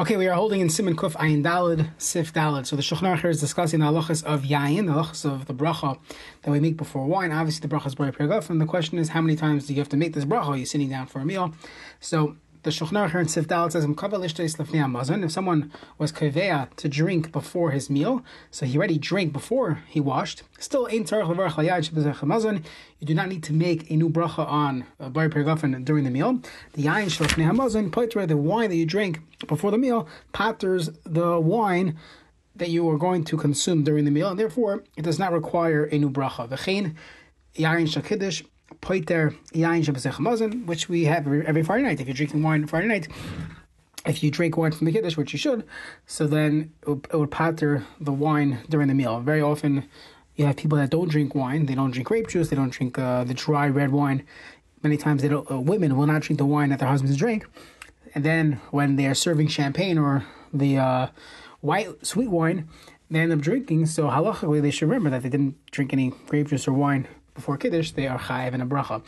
Okay, we are holding in Siman Kuf Ayin Dalid, Sif Dalid. So the Shulchan Aruch is discussing the halachas of Yayin, the halachas of the bracha that we make before wine. Obviously, the bracha is very and the question is how many times do you have to make this bracha? Are you sitting down for a meal? So the Shulchan Aruch in Sif Dalid says, If someone was kavea to drink before his meal, so he already drank before he washed, still ain't tzarech You do not need to make a new bracha on uh, bar pergafen during the meal. The yain shlefnei hamazon, the wine that you drink before the meal, patters the wine that you are going to consume during the meal, and therefore it does not require a new bracha. V'chein yain shakiddish poiter yain which we have every, every Friday night. If you're drinking wine Friday night, if you drink wine from the kiddush, which you should, so then it would, it would patter the wine during the meal. Very often, you have people that don't drink wine. They don't drink grape juice. They don't drink uh, the dry red wine. Many times, they don't. Uh, women will not drink the wine that their husbands drink, and then when they are serving champagne or the uh, white sweet wine, they end up drinking. So halachically, they should remember that they didn't drink any grape juice or wine before Kiddush, they are chayiv in a bracha.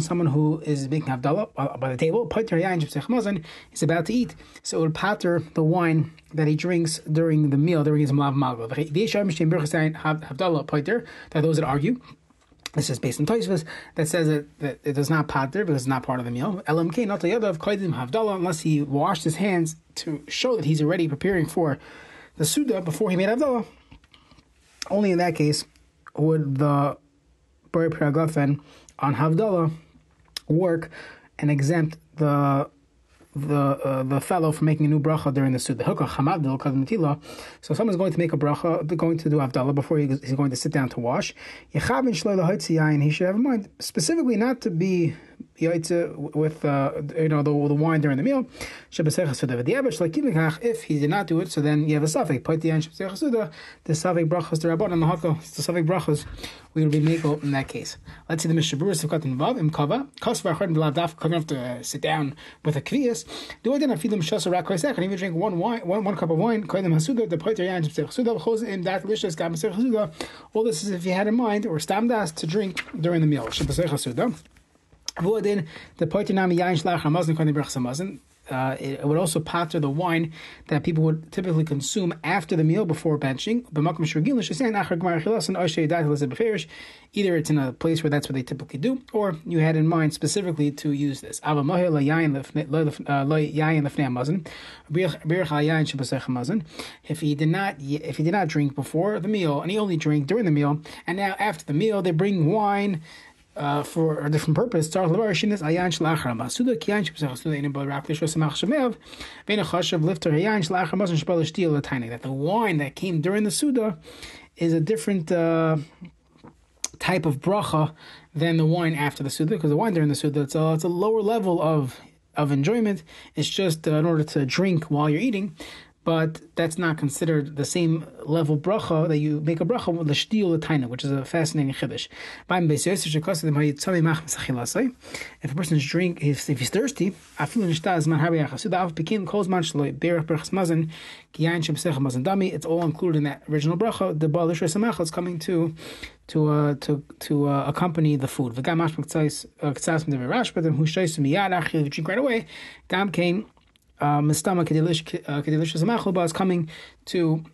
Someone who is making Havdalah uh, by the table, is about to eat, so it will patter the wine that he drinks during the meal, during his Malav Malva. That those that argue, this is based on Tosfos that says that, that it does not pater because it's not part of the meal. LMK not of Koidim Havdalah unless he washed his hands to show that he's already preparing for the Suda before he made Havdalah. Only in that case would the Bari Pragafen on Havdalah work and exempt the the uh, the fellow from making a new bracha during the suda. So someone's going to make a bracha, going to do avdallah before he's going to sit down to wash. He should have in mind specifically not to be with uh, you know the, the wine during the meal. If he did not do it, so then you have a suffix. The suffix brachas the rabban and the the suffix brachas we will be makel in that case. Let's see the Mishabur Sivkat in Vav im Kava. Kosvar Chad Daf coming have to sit down with a kvias. Do I then feed them shasa rak koisek and even drink one wine, one, one cup of wine. Koy them hasuda the poiter yan jibsech suda chos in that lishas gam hasuda. All this is if you had in mind or stamdas to drink during the meal. Shibasech hasuda. Wo den the poiter nami yain shlach hamazin koy brach samazin uh, it, would also patter the wine that people would typically consume after the meal before benching. Either it's in a place where that's what they typically do, or you had in mind specifically to use this. Uh, if he did not, if he did not drink before the meal and he only drank during the meal, and now after the meal they bring wine uh, for a different purpose. Tzarich levar shinis ayan kiyan shemev vein achashav lifter ayan latainik. That the wine that came during the suda is a different uh, type of bracha than the wine after the suda, because the wine during the suda it's a, it's a lower level of of enjoyment. It's just uh, in order to drink while you're eating but that's not considered the same level bracha that you make a bracha with the shtiul taina, which is a fascinating chiddush. If a person's drink, if, if he's thirsty, it's all included in that original bracha. The baal is coming to to uh, to to uh, accompany the food. V'gam mashmak tzais uh, rash, but then who shays miyad achil drink right away. Gam came Mistama Kedelicious uh, Machloba is coming to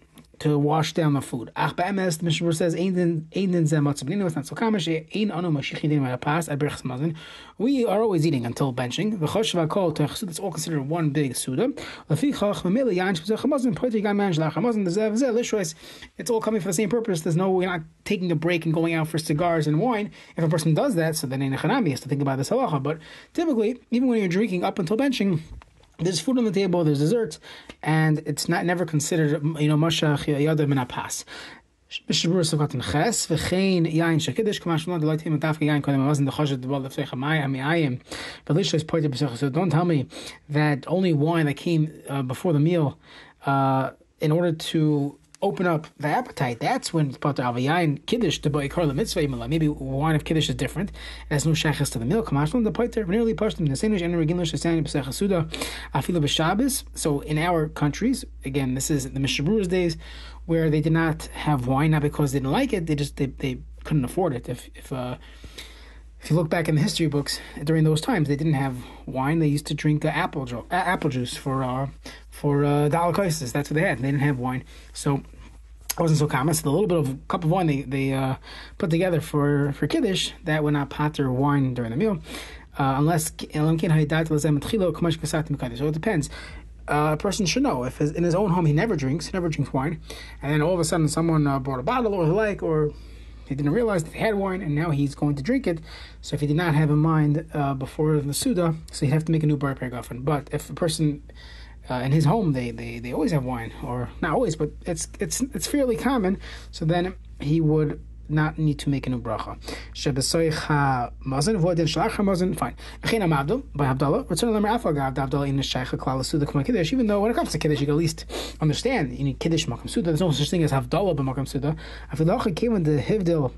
to wash down the food. Ach be'emes, the Mishnah says, Ein din zeh it's not so common, ein anu mashichidim ma'apas, mazin. We are always eating until benching. It's all considered one big suda. Dezev zeh lishrois. It's all coming for the same purpose. There's no, we're not taking a break and going out for cigars and wine. If a person does that, so then ein echanami has to think about this halacha. But typically, even when you're drinking up until benching, there's food on the table, there's desserts, and it's not never considered, you know, mashach yadav min apas. בשבור סוכת נחס, וכן יין שקדש, כמה שמונה דלת him דווקא יין קודם המזן דחושת דבר לפניך המאיים, Felicia is pointed so don't tell me that only wine that came uh, before the meal uh, in order to open up the appetite, that's when Pater Avayayin Kiddush to buy Karla Mitzvah Maybe wine of Kiddush is different. It has no shaykhs to the milk. Kamashlan the Pater nearly same as Enri Ginlish Asani Pesachasuda Afila B'Shabbos. So in our countries, again, this is the Mishabru's days where they did not have wine, not because they didn't like it, they just they, they couldn't afford it. If if uh, if you look back in the history books, during those times they didn't have wine. They used to drink uh, apple uh, apple juice for uh, for uh, That's what they had. They didn't have wine, so it wasn't so common. So the little bit of cup of wine they they uh, put together for for kiddush that would not pater wine during the meal, uh, unless so it depends. Uh, a person should know if his, in his own home he never drinks, never drinks wine, and then all of a sudden someone uh, brought a bottle or the like, or he didn't realize that he had wine and now he's going to drink it. So if he did not have in mind uh, before the Suda, so he'd have to make a new bar paragofen. But if a person uh, in his home they, they, they always have wine, or not always, but it's it's it's fairly common. So then he would not need to make a new bracha. Fine. By Havdalah, Havdalah in the kiddush, even though when it comes to kiddush, you can at least understand, you need kiddush makam suda, there's no such thing as Havdalah b'makam suda. Afidacha came in the hivdil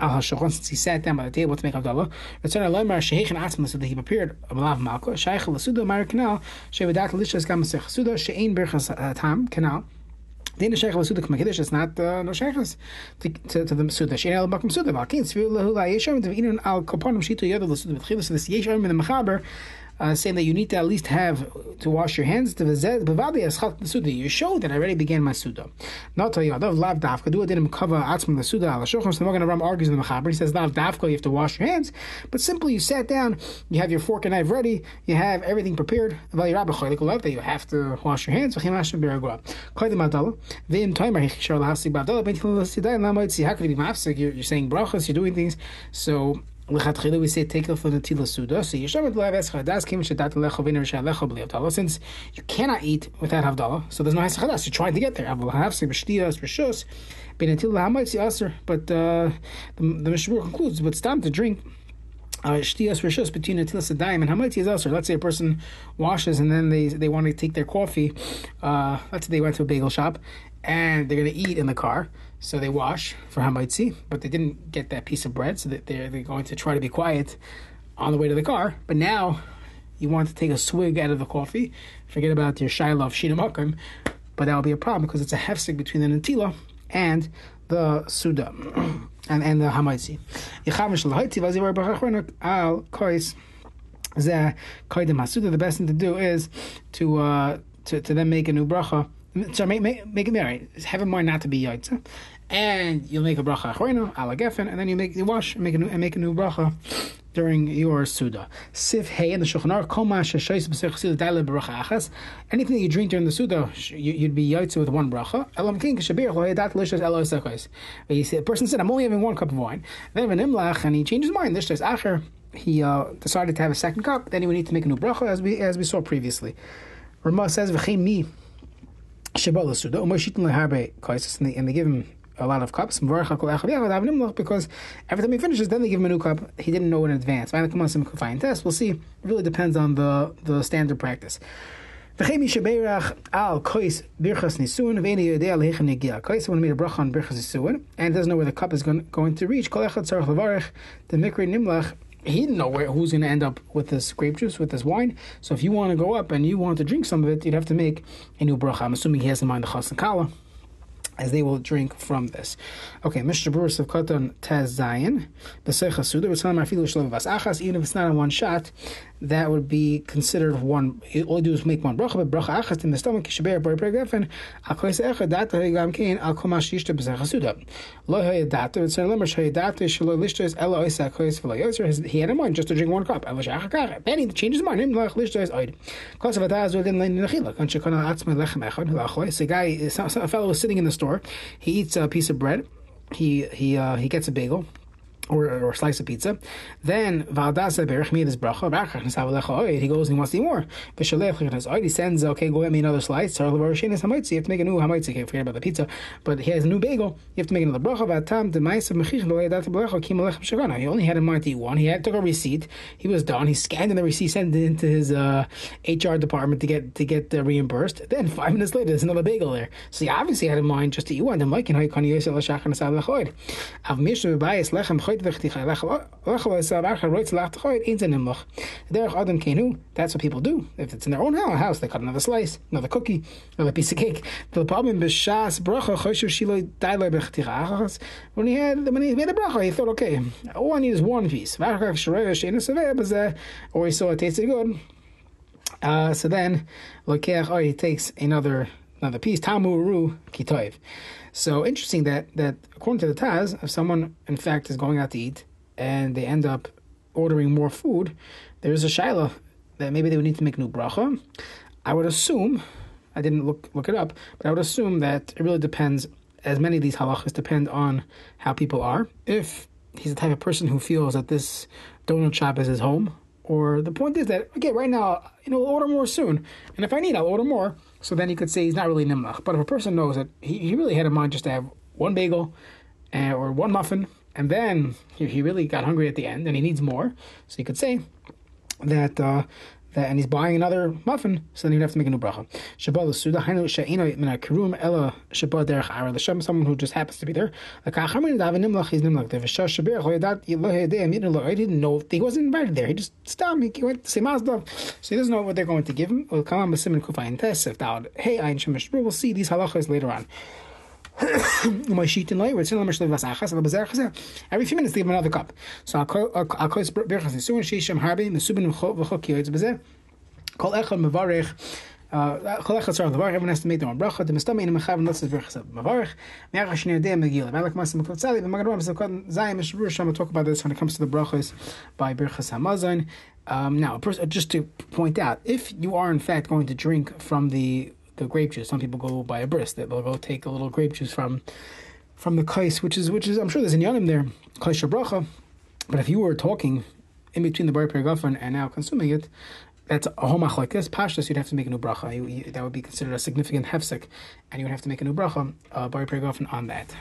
al hashachon he sat down by the table to make Havdalah. Return to Lemar shehechen atzma so that he prepared a malav malka. Shaykh l'suda mar canal shevedat l'ishas gam masech suda she'ein berchas tam canal. Din the Sheikh Suda Kamakidish is not uh, no Sheikhs to, to, the Suda. Shein El Bakum Suda. Malkin Tzvi Lahu La Yesham Tevinin Al Koponim Shitu Yadu L'Suda B'Tchilas. So this Yesham in the Mechaber uh, saying that you need to at least have to wash your hands. To the Zed. You show that I already began my suda. Not lav dafka. Do it didn't cover atzma the suda al shulchan. So the Magen Avraham argues in the mechaber. He says lav dafka. You have to wash your hands, but simply you sat down. You have your fork and knife ready. You have everything prepared. That you have to wash your hands. How could it be mafsik? You're saying brachas. You're doing things. So L'chatchila we say take off the tila suda. So Yishem Lev Eschadas came Shadat Lecha Viner Shalecha Bli Havdalah. Since you cannot eat without Havdalah, so there's no Eschadas. You're trying to get there. Avol Havsi B'Shtiyas B'Shus Ben Atil Lahamaytzi Aser. But uh, the, the Mishnah concludes, but time to drink. Let's say a person washes and then they they want to take their coffee. Uh, let's say they went to a bagel shop and they're going to eat in the car. So they wash for hamaitzi, but they didn't get that piece of bread, so they're, they're going to try to be quiet on the way to the car. But now you want to take a swig out of the coffee, forget about your shiloh of shinamakam, but that will be a problem because it's a hefsek between the natila and the suda and, and the hamaitzi. The best thing to do is to uh, to, to then make a new bracha so make, make, make it married. Have in mind not to be yaitza. And you'll make a bracha achorina, ala gefen, and then you make you wash and make a new and make a new bracha during your suda. Sif in the. Anything that you drink during the suda, you, would be yaitza with one bracha. Elam king shabir lo yadat lishas elo sekos. The person said, "I'm only having one cup of wine." Then when imlach and he changed his mind. Lishas acher. He uh, decided to have a second cup. Then he would need to make a new bracha, as we as we saw previously. Ramah says, "V'chein mi." Shabbat Suda, Umar Shitin Leharbe Kaisis, and they give him a lot of cups. Because every time he finishes, then they give him a new cup. He didn't know in advance. We'll see. It really depends on the, the standard practice. Yegia kois when made a bracha on birchas nisun and doesn't know where the cup is going, going to reach the mikri nimlach he didn't know where who's going to end up with this grape juice, with this wine. So if you want to go up and you want to drink some of it, you'd have to make a new bracha. I'm assuming he has in mind the chas and kala as they will drink from this. Okay, Mr. Bruce of Koton Tez Zayin, Besecha Suda, Achas, even if it's not in one shot, that would be considered one. All you do is make one bracha, but bracha achas in the stomach. Kishaber bari pregefen. Al kois echad data hegam kein al komash yishta b'zecha suda. Lo hay data. It's an lemmer shay data shelo lishta elo oisa kois v'lo yoser. He had in mind just to drink one cup. Elo shachar kach. Then he changes mind. Him lach lishta is oid. Kos of adaz within lein nechila. Kan shekona atzma lechem echad lachoy. A guy, a fellow sitting in the store. He eats a piece of bread. He he uh, he gets a bagel or, or slice of pizza. Then Valdasa Berich made his bracha. He goes and he wants to eat more. He sends, okay, go get me another slice. You have to make a new hamaitzi. Okay, forget about the pizza. But he has a new bagel. You have to make another bracha. He only had in mind to eat one. He had took a receipt. He was done. He scanned in the receipt, sent it into his uh, HR department to get to get uh, reimbursed. Then five minutes later, there's another bagel there. So he obviously had in mind just to eat one. Then like, Oid v'chticha lechel esav. Derech adam kenu. That's what people do. If it's in their own house, they cut another slice, another cookie, another piece of cake. The problem b'shas bracha choshu shiloi dailoi When he had when he made a bracha, he thought, okay, all I need is one piece. Or he saw it tasted good. Uh, so then, Lokeach, oh, he takes another another piece. Tamu Ru Kitoiv. So interesting that that according to the Taz, if someone in fact is going out to eat and they end up ordering more food, there is a shaila that maybe they would need to make new bracha. I would assume, I didn't look look it up, but I would assume that it really depends. As many of these halachas depend on how people are. If he's the type of person who feels that this donut shop is his home, or the point is that okay, right now, you know, order more soon, and if I need, I'll order more. So then he could say he's not really nimlach. But if a person knows that he, he really had in mind just to have one bagel uh, or one muffin, and then he, he really got hungry at the end and he needs more, so he could say that uh, that, and he's buying another muffin, so then he'd have to make a new bracha. Shabbat l'suda hainu she'ino shabbat derech ara l'shem, someone who just happens to be there. Daven nimlach, he's nimlach. The shabir lo, he didn't know, he wasn't invited there, he just stopped, he went to say mazdav, so he doesn't know what they're going to give him. Well, come on, b'simin kufayin tes, if thou, hey, ayin shemesh, we'll see these halachas later on. Every few minutes, they give another cup. So I'll call birchas nesuin sheishem harbi mesubin v'chok yoytz b'zeh. Kol echad mevarich. Levarich. Everyone has to make their own bracha. The mistami in mechav and let's birchas mevarich. Me'ach shnei adei megil. Malak masim mekvatzali. The Magen Ram Zayim Mishrush Shama talk about this when it comes to the brachas by birchas hamazon. Um, now, just to point out, if you are in fact going to drink from the the grape juice. Some people go buy a bris. They'll go take a little grape juice from from the kais, which is which is I'm sure there's an yanim there, kais bracha. But if you were talking in between the bar perigafen and now consuming it, that's a homach like this. Pashtas, you'd have to make a new bracha. You, you, that would be considered a significant hefsek, and you would have to make a new bracha, uh, bar on that.